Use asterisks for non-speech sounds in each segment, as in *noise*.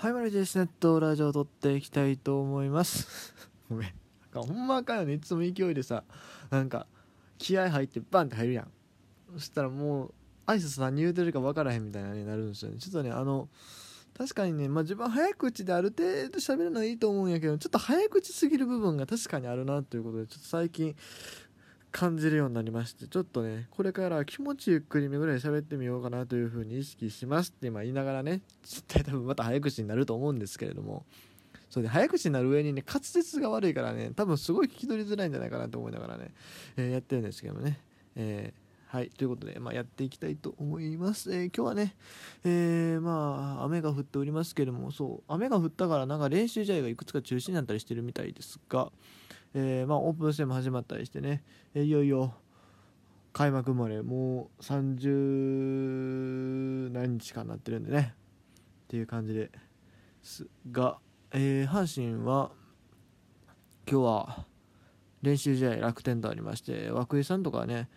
はい、マルジェスネットラジオを撮っていきたいと思います。*laughs* ごめん。なんかほんまかんよね。いつも勢いでさ、なんか、気合入ってバンって入るやん。そしたらもう、挨拶何言うてるか分からへんみたいなね、なるんですよね。ちょっとね、あの、確かにね、まあ自分早口である程度喋るのはいいと思うんやけど、ちょっと早口すぎる部分が確かにあるなということで、ちょっと最近、感じるようになりましてちょっとねこれから気持ちゆっくりめぐらい喋ってみようかなというふうに意識しますって今言いながらね絶対多分また早口になると思うんですけれどもそれで早口になる上にね滑舌が悪いからね多分すごい聞き取りづらいんじゃないかなと思いながらね、えーやってるんですけどもね、えーはいということで、まあ、やっていきたいと思います、えー今日はね、えーまあ雨が降っておりますけれどもそう雨が降ったからなんか練習試合がいくつか中止になったりしてるみたいですがえーまあ、オープン戦も始まったりしてね、えーいよいよ開幕までもう30何日かになってるんでね。っていう感じですが、えー阪神は今日は練習試合楽天とありまして涌井さんとかね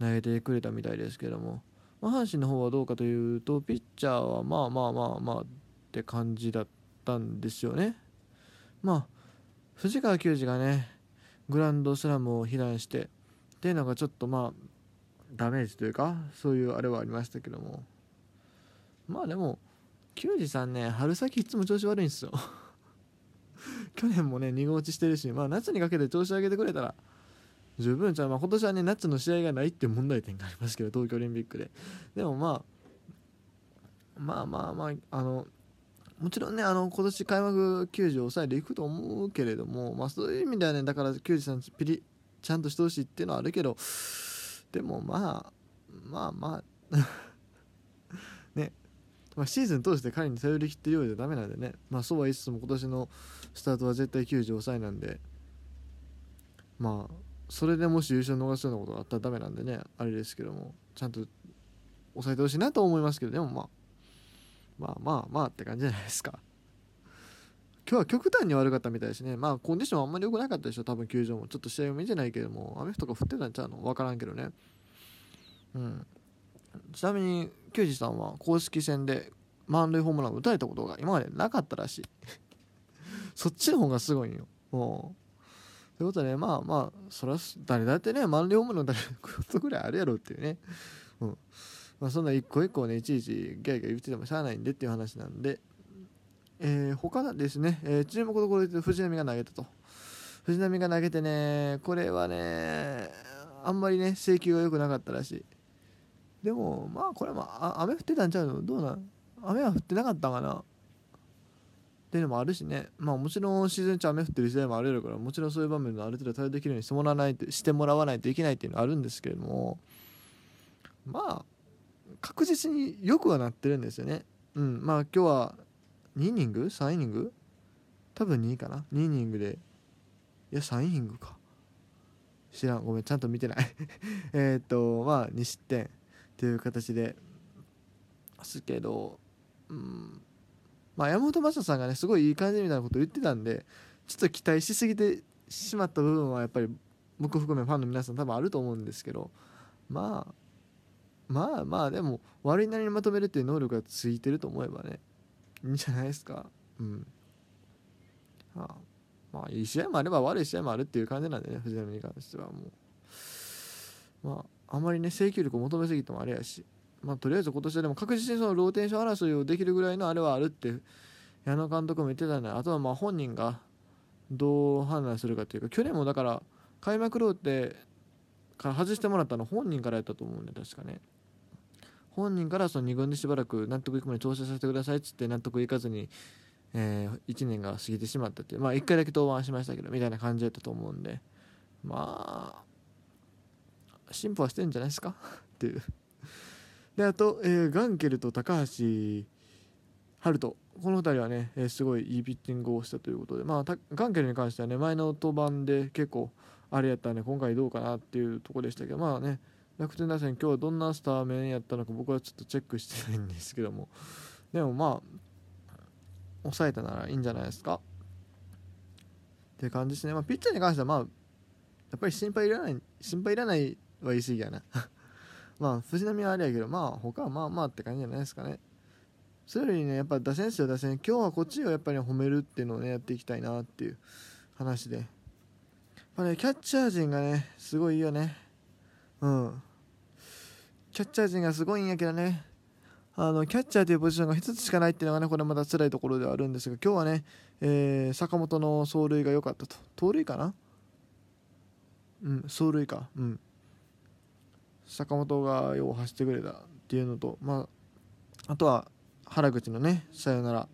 投げてくれたみたいですけども、まあ、阪神の方はどうかというとピッチャーはまあまあまあまあって感じだったんですよね。まあ藤川球児がねグランドスラムを避難してっていうのがちょっとまあダメージというかそういうあれはありましたけども。まあでも球児さんね春先いつも調子悪いんですよ。*laughs* 去年もね2号落ちしてるしまあ夏にかけて調子上げてくれたら十分ちゃう、まあ、今年はね夏の試合がないって問題点がありますけど東京オリンピックで。でもまあまあまあまああのもちろんねあの今年開幕球児を抑えていくと思うけれども、まあ、そういう意味ではねだから球児さんピリちゃんとしてほしいっていうのはあるけどでもまあまあまあ *laughs* ね、まあ、シーズン通して彼に頼りきってるようじゃダメなんでね、まあ、そうは言いつつも今年のスタートは絶対球児抑えなんで。まあそれでもし優勝逃すようなことがあったらダメなんでねあれですけどもちゃんと抑えてほしいなと思いますけどでもまあ。まあまあまあって感じじゃないですか。今日は極端に悪かったみたいですね。まあコンディションあんまり良くなかったでしょ。多分球場も。ちょっと試合を見てないけども。雨とか降ってたんちゃうの？分からんけどね。うん。ちなみに球児さんは公式戦で満塁ホームランを打たれたことが今までなかったらしい。*laughs* そっちの方がすごいよ。もう。ということでまあまあそれは誰だってね満塁ホームラン打たれることぐらいあるやろっていうね。うん。まあ、そんな一個一個ねいちいちギャーギャー言っててもしゃあないんでっていう話なんで、えー、他ですね、えー注目どころで言うと藤浪が投げたと。藤浪が投げてねこれはねあんまりね制球が良くなかったらしい。でもまあこれはまああ雨降ってたんちゃうの？どうなん？雨は降ってなかったかな？っていうのもあるしね。まあもちろんシーズン中雨降ってる時代もあるからもちろんそういう場面のある程度対応できるようにしてもらわないしてもらわないといけないっていうのはあるんですけれどもまあ確実に良くはなってるんですよね。うん、まあ今日は2イニング ?3 イニング？多分2かな ?2 イニングで。いや、3イニングか。知らん。ごめん、ちゃんと見てない。*laughs* えっと、まあ2失点っていう形ですけど、うん、まあ山本昌さんがね、すごいいい感じみたいなこと言ってたんで、ちょっと期待しすぎてしまった部分はやっぱり僕含めファンの皆さん多分あると思うんですけど、まあ、まあまあでも悪いなりにまとめるっていう能力がついてると思えばねいいんじゃないですか。うん。ああまあいい試合もあれば悪い試合もあるっていう感じなんでね藤浪に関してはもう。まああまりね制球力を求めすぎてもあれやしまあとりあえず今年はでも確実にそのローテーション争いをできるぐらいのあれはあるって矢野監督も言ってたんであとはまあ本人がどう判断するかというか去年もだから開幕ローテから外してもらったの本人からやったと思うんで確かね。本人からその2軍でしばらく納得いくまで調整させてくださいっつって納得いかずに、え1年が過ぎてしまったっていうまあ1回だけ登板しましたけどみたいな感じだったと思うんでまあ進歩はしてんじゃないですか？*laughs* っていう。であと、えーガンケルと高橋遥人この2人はね、えーすごいいいピッチングをしたということでまあたガンケルに関してはね前の登板で結構あれやったんで今回どうかなっていうところでしたけどまあね楽天打線今日はどんなスター面やったのか僕はちょっとチェックしてないんですけども。でもまあ抑えたならいいんじゃないですか。って感じですね、まあ、ピッチャーに関してはまあやっぱり心配いらない心配いらないは言い過ぎやな。*laughs* まあ藤浪はあれやけどまあ他はまあまあって感じじゃないですかね。それよりねやっぱ打線ですよ打線。今日はこっちをやっぱり褒めるっていうのをねやっていきたいなっていう話で、まあね、キャッチャー陣がねすごいいいよね。うん。キャッチャー陣がすごいんやけどね。あのキャッチャーというポジションが1つしかないっていうのがねこれまた辛いところではあるんですが今日はね、えー、坂本の走塁が良かったと。盗塁かな？うん走塁か。うん。坂本がよう走ってくれたっていうのとまああとは原口のねさよなら。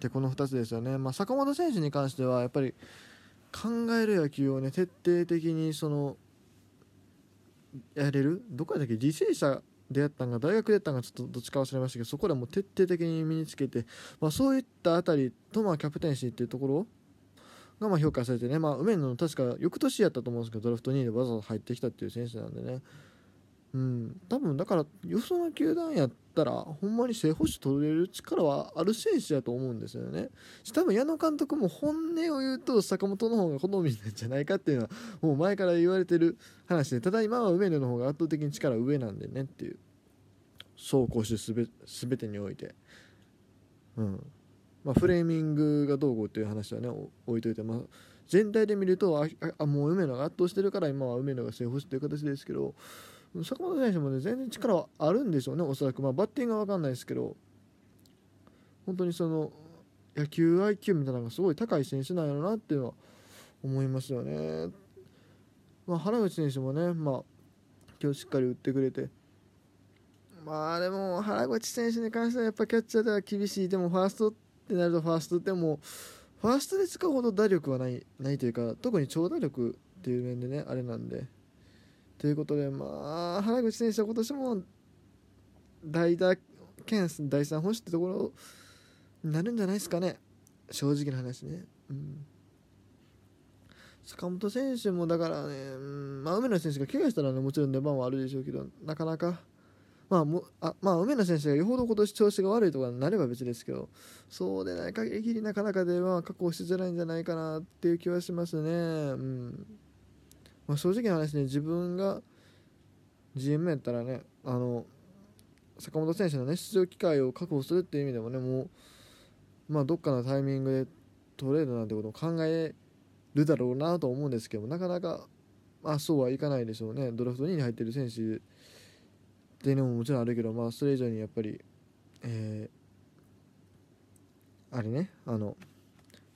でこの2つですよね、まあ、坂本選手に関してはやっぱり考える野球をね徹底的にそのやれる？どこやっけ？履正社でやったんが大学でやったんがちょっとどっちか忘れましたけどそこでも徹底的に身につけて、まあ、そういったあたりとまあキャプテンシーっていうところがまあ評価されてね、まあ、梅野の確か翌年やったと思うんですけどドラフト2位でわざわざ入ってきたっていう選手なんでね。うん、多分だからよその球団やったらほんまに正捕手取れる力はある選手やと思うんですよね。多分矢野監督も本音を言うと坂本の方が好みなんじゃないかっていうのはもう前から言われてる話でただ今は上野の方が圧倒的に力上なんでねっていう。走攻守すべ全てにおいて。うん。まあフレーミングがどうこうっていう話はね置いといてまあ全体で見るとああもう梅野が圧倒してるから今は梅野が正捕手という形ですけど坂本選手もね全然力はあるんでしょうねおそらくまあバッティングは分かんないですけど本当にその野球 IQ みたいなのがすごい高い選手なんやろなっていうのは思いますよね。まあ、原口選手もね、まあ、今日しっかり打ってくれてまあでも原口選手に関してはやっぱキャッチャーでは厳しいでもファーストってなるとファーストでもファーストで使うほど打力はないないというか特に長打力っていう面でねあれなんで。ということで、まあ、原口選手は今年も代打兼第3捕手ってところになるんじゃないですかね。正直な話ね、うん、坂本選手もだからね、うんまあ、梅野選手が怪我したらねもちろん出番はあるでしょうけどなかなかまあもあまあ、梅野選手がよほど今年調子が悪いとかになれば別ですけどそうでない限りなかなかでは確保しづらいんじゃないかなっていう気はしますね。うん。まあ、正直な話ね自分が GM やったらねあの坂本選手のね出場機会を確保するっていう意味でもねもうまあどっかのタイミングでトレードなんてことを考えるだろうなと思うんですけどなかなかまあそうはいかないでしょうね。ドラフト2位に入ってる選手っていうのももちろんあるけどまあそれ以上にやっぱりえー、あれねあの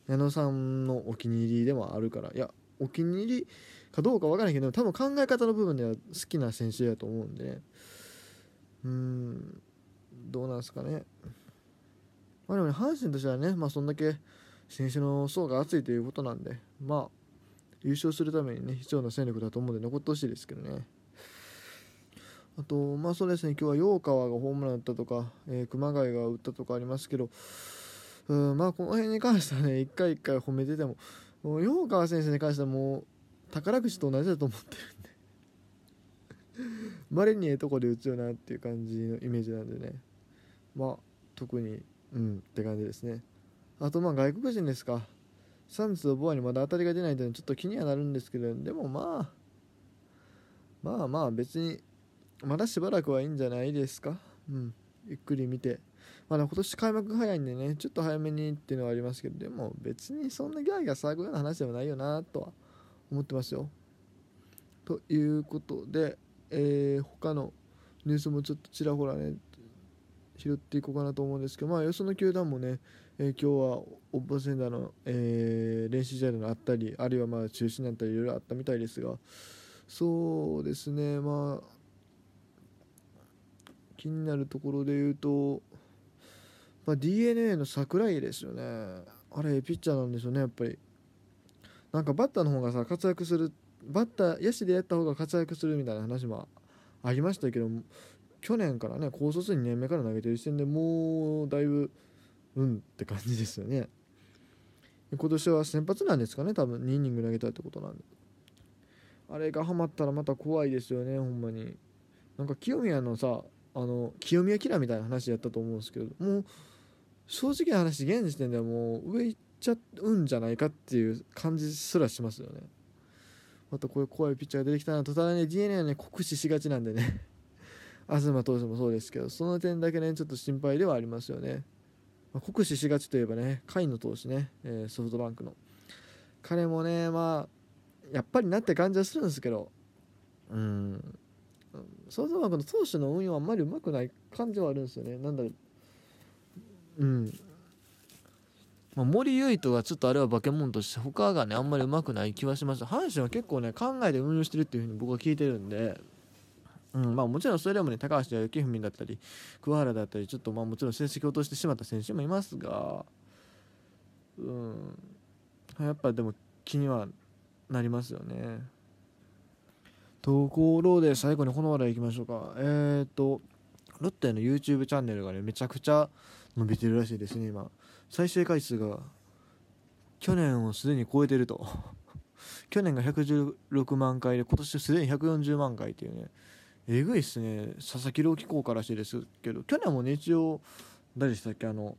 矢野さんのお気に入りでもあるからいやお気に入りかどうか分からないけど多分考え方の部分では好きな選手やと思うんでね。うん。どうなんですかね。まあでもね阪神としてはねまあそんだけ選手の層が厚いということなんでまあ優勝するためにね必要な戦力だと思うんで残ってほしいですけどね。あとまあそうですね今日は陽川がホームラン打ったとか、えー、熊谷が打ったとかありますけどうんまあこの辺に関してはね一回一回褒めてても陽川選手に関してはもう宝くじと同じだと思ってるんで。*laughs* まれにええとこで打つよなっていう感じのイメージなんでね。まあ特にうんって感じですね。あとまあ外国人ですか。サンズとボアにまだ当たりが出ないというのはちょっと気にはなるんですけどでもまあまあまあ別にまだしばらくはいいんじゃないですか。うんゆっくり見て。まだ今年開幕早いんでねちょっと早めにっていうのはありますけどでも別にそんなギャーギャー騒ぐような話でもないよなとは思ってますよ。ということで、えー、他のニュースもちょっとちらほらね拾っていこうかなと思うんですけど、まあ、よその球団もね、えー、今日はオープンセンターの、えー、練習試合のあったりあるいはまあ中止になったりいろいろあったみたいですがそうですねまあ気になるところで言うと、まあ、d n a の櫻井ですよね。あれピッチャーなんでしょうねやっぱり。なんかバッターの方がさ活躍するバッター野手でやった方が活躍するみたいな話もありましたけど去年からね高卒2年目から投げてる時点でもうだいぶうんって感じですよね。今年は先発なんですかね多分。2イニング投げたってことなんで。あれがハマったらまた怖いですよねほんまに。なんか清宮のさあの清宮キラーみたいな話やったと思うんですけどもう正直な話現時点ではもう上行っちゃうんじゃないかっていう感じすらしますよね。またこういう怖いピッチャーが出てきたなとただね DNA はね酷使しがちなんでね。*laughs* 東投手もそうですけどその点だけねちょっと心配ではありますよね、まあ、酷使しがちといえばね甲斐野投手ね、えー、ソフトバンクの。彼もねまあやっぱりなって感じはするんですけどうん。ソフトバンクの投手の運用はあんまりうまくない感じはあるんですよね。なんだろううん。まあ、森唯斗がちょっとあれは化け物として他がねあんまりうまくない気はしました阪神は結構ね考えて運用してるっていうふうに僕は聞いてるんで。うんまあ、もちろんそれでもね高橋幸文だったり桑原だったりちょっとまあもちろん成績を落としてしまった選手もいますが。うん。やっぱでも気にはなりますよね。ところで最後にこの話題いきましょうか。えっ、ー、とロッテの YouTube チャンネルがねめちゃくちゃ伸びてるらしいですね今。再生回数が去年をすでに超えてると。*laughs* 去年が116万回で今年すでに140万回っていうね。えぐいっすね。佐々木朗希効果らしいですけど。去年もね一応誰でしたっけ？あの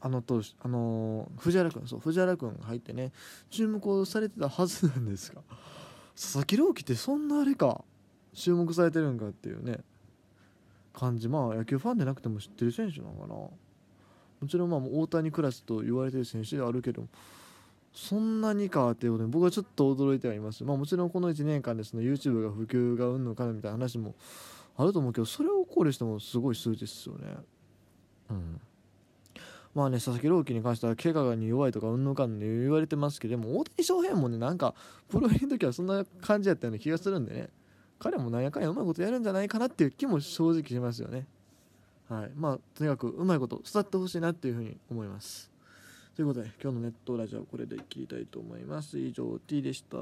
あの投手あの藤原君そう藤原君が入ってね注目をされてたはずなんですが。佐々木朗希ってそんなあれか。注目されてるんかっていうね。感じ。まあ野球ファンでなくても知ってる選手なのかな。もちろんまあ大谷クラスと言われてる選手ではあるけどそんなにかっていうことで僕はちょっと驚いてはいます、まあ、もちろんこの1年間でその YouTube が普及がうんのかなみたいな話もあると思うけどそれを考慮してもすごい数字ですよね。うん。まあね佐々木朗希に関しては怪我に弱いとかうんのかんの言われてますけどでも大谷翔平もねなんかプロ入りの時はそんな感じやったような気がするんでね彼もなんやかんやうまいことやるんじゃないかなっていう気も正直しますよね。はい。まあとにかくうまいこと伝ってほしいなっていうふうに思います。ということで今日のネットラジオはこれで切りたいと思います。以上 T でした。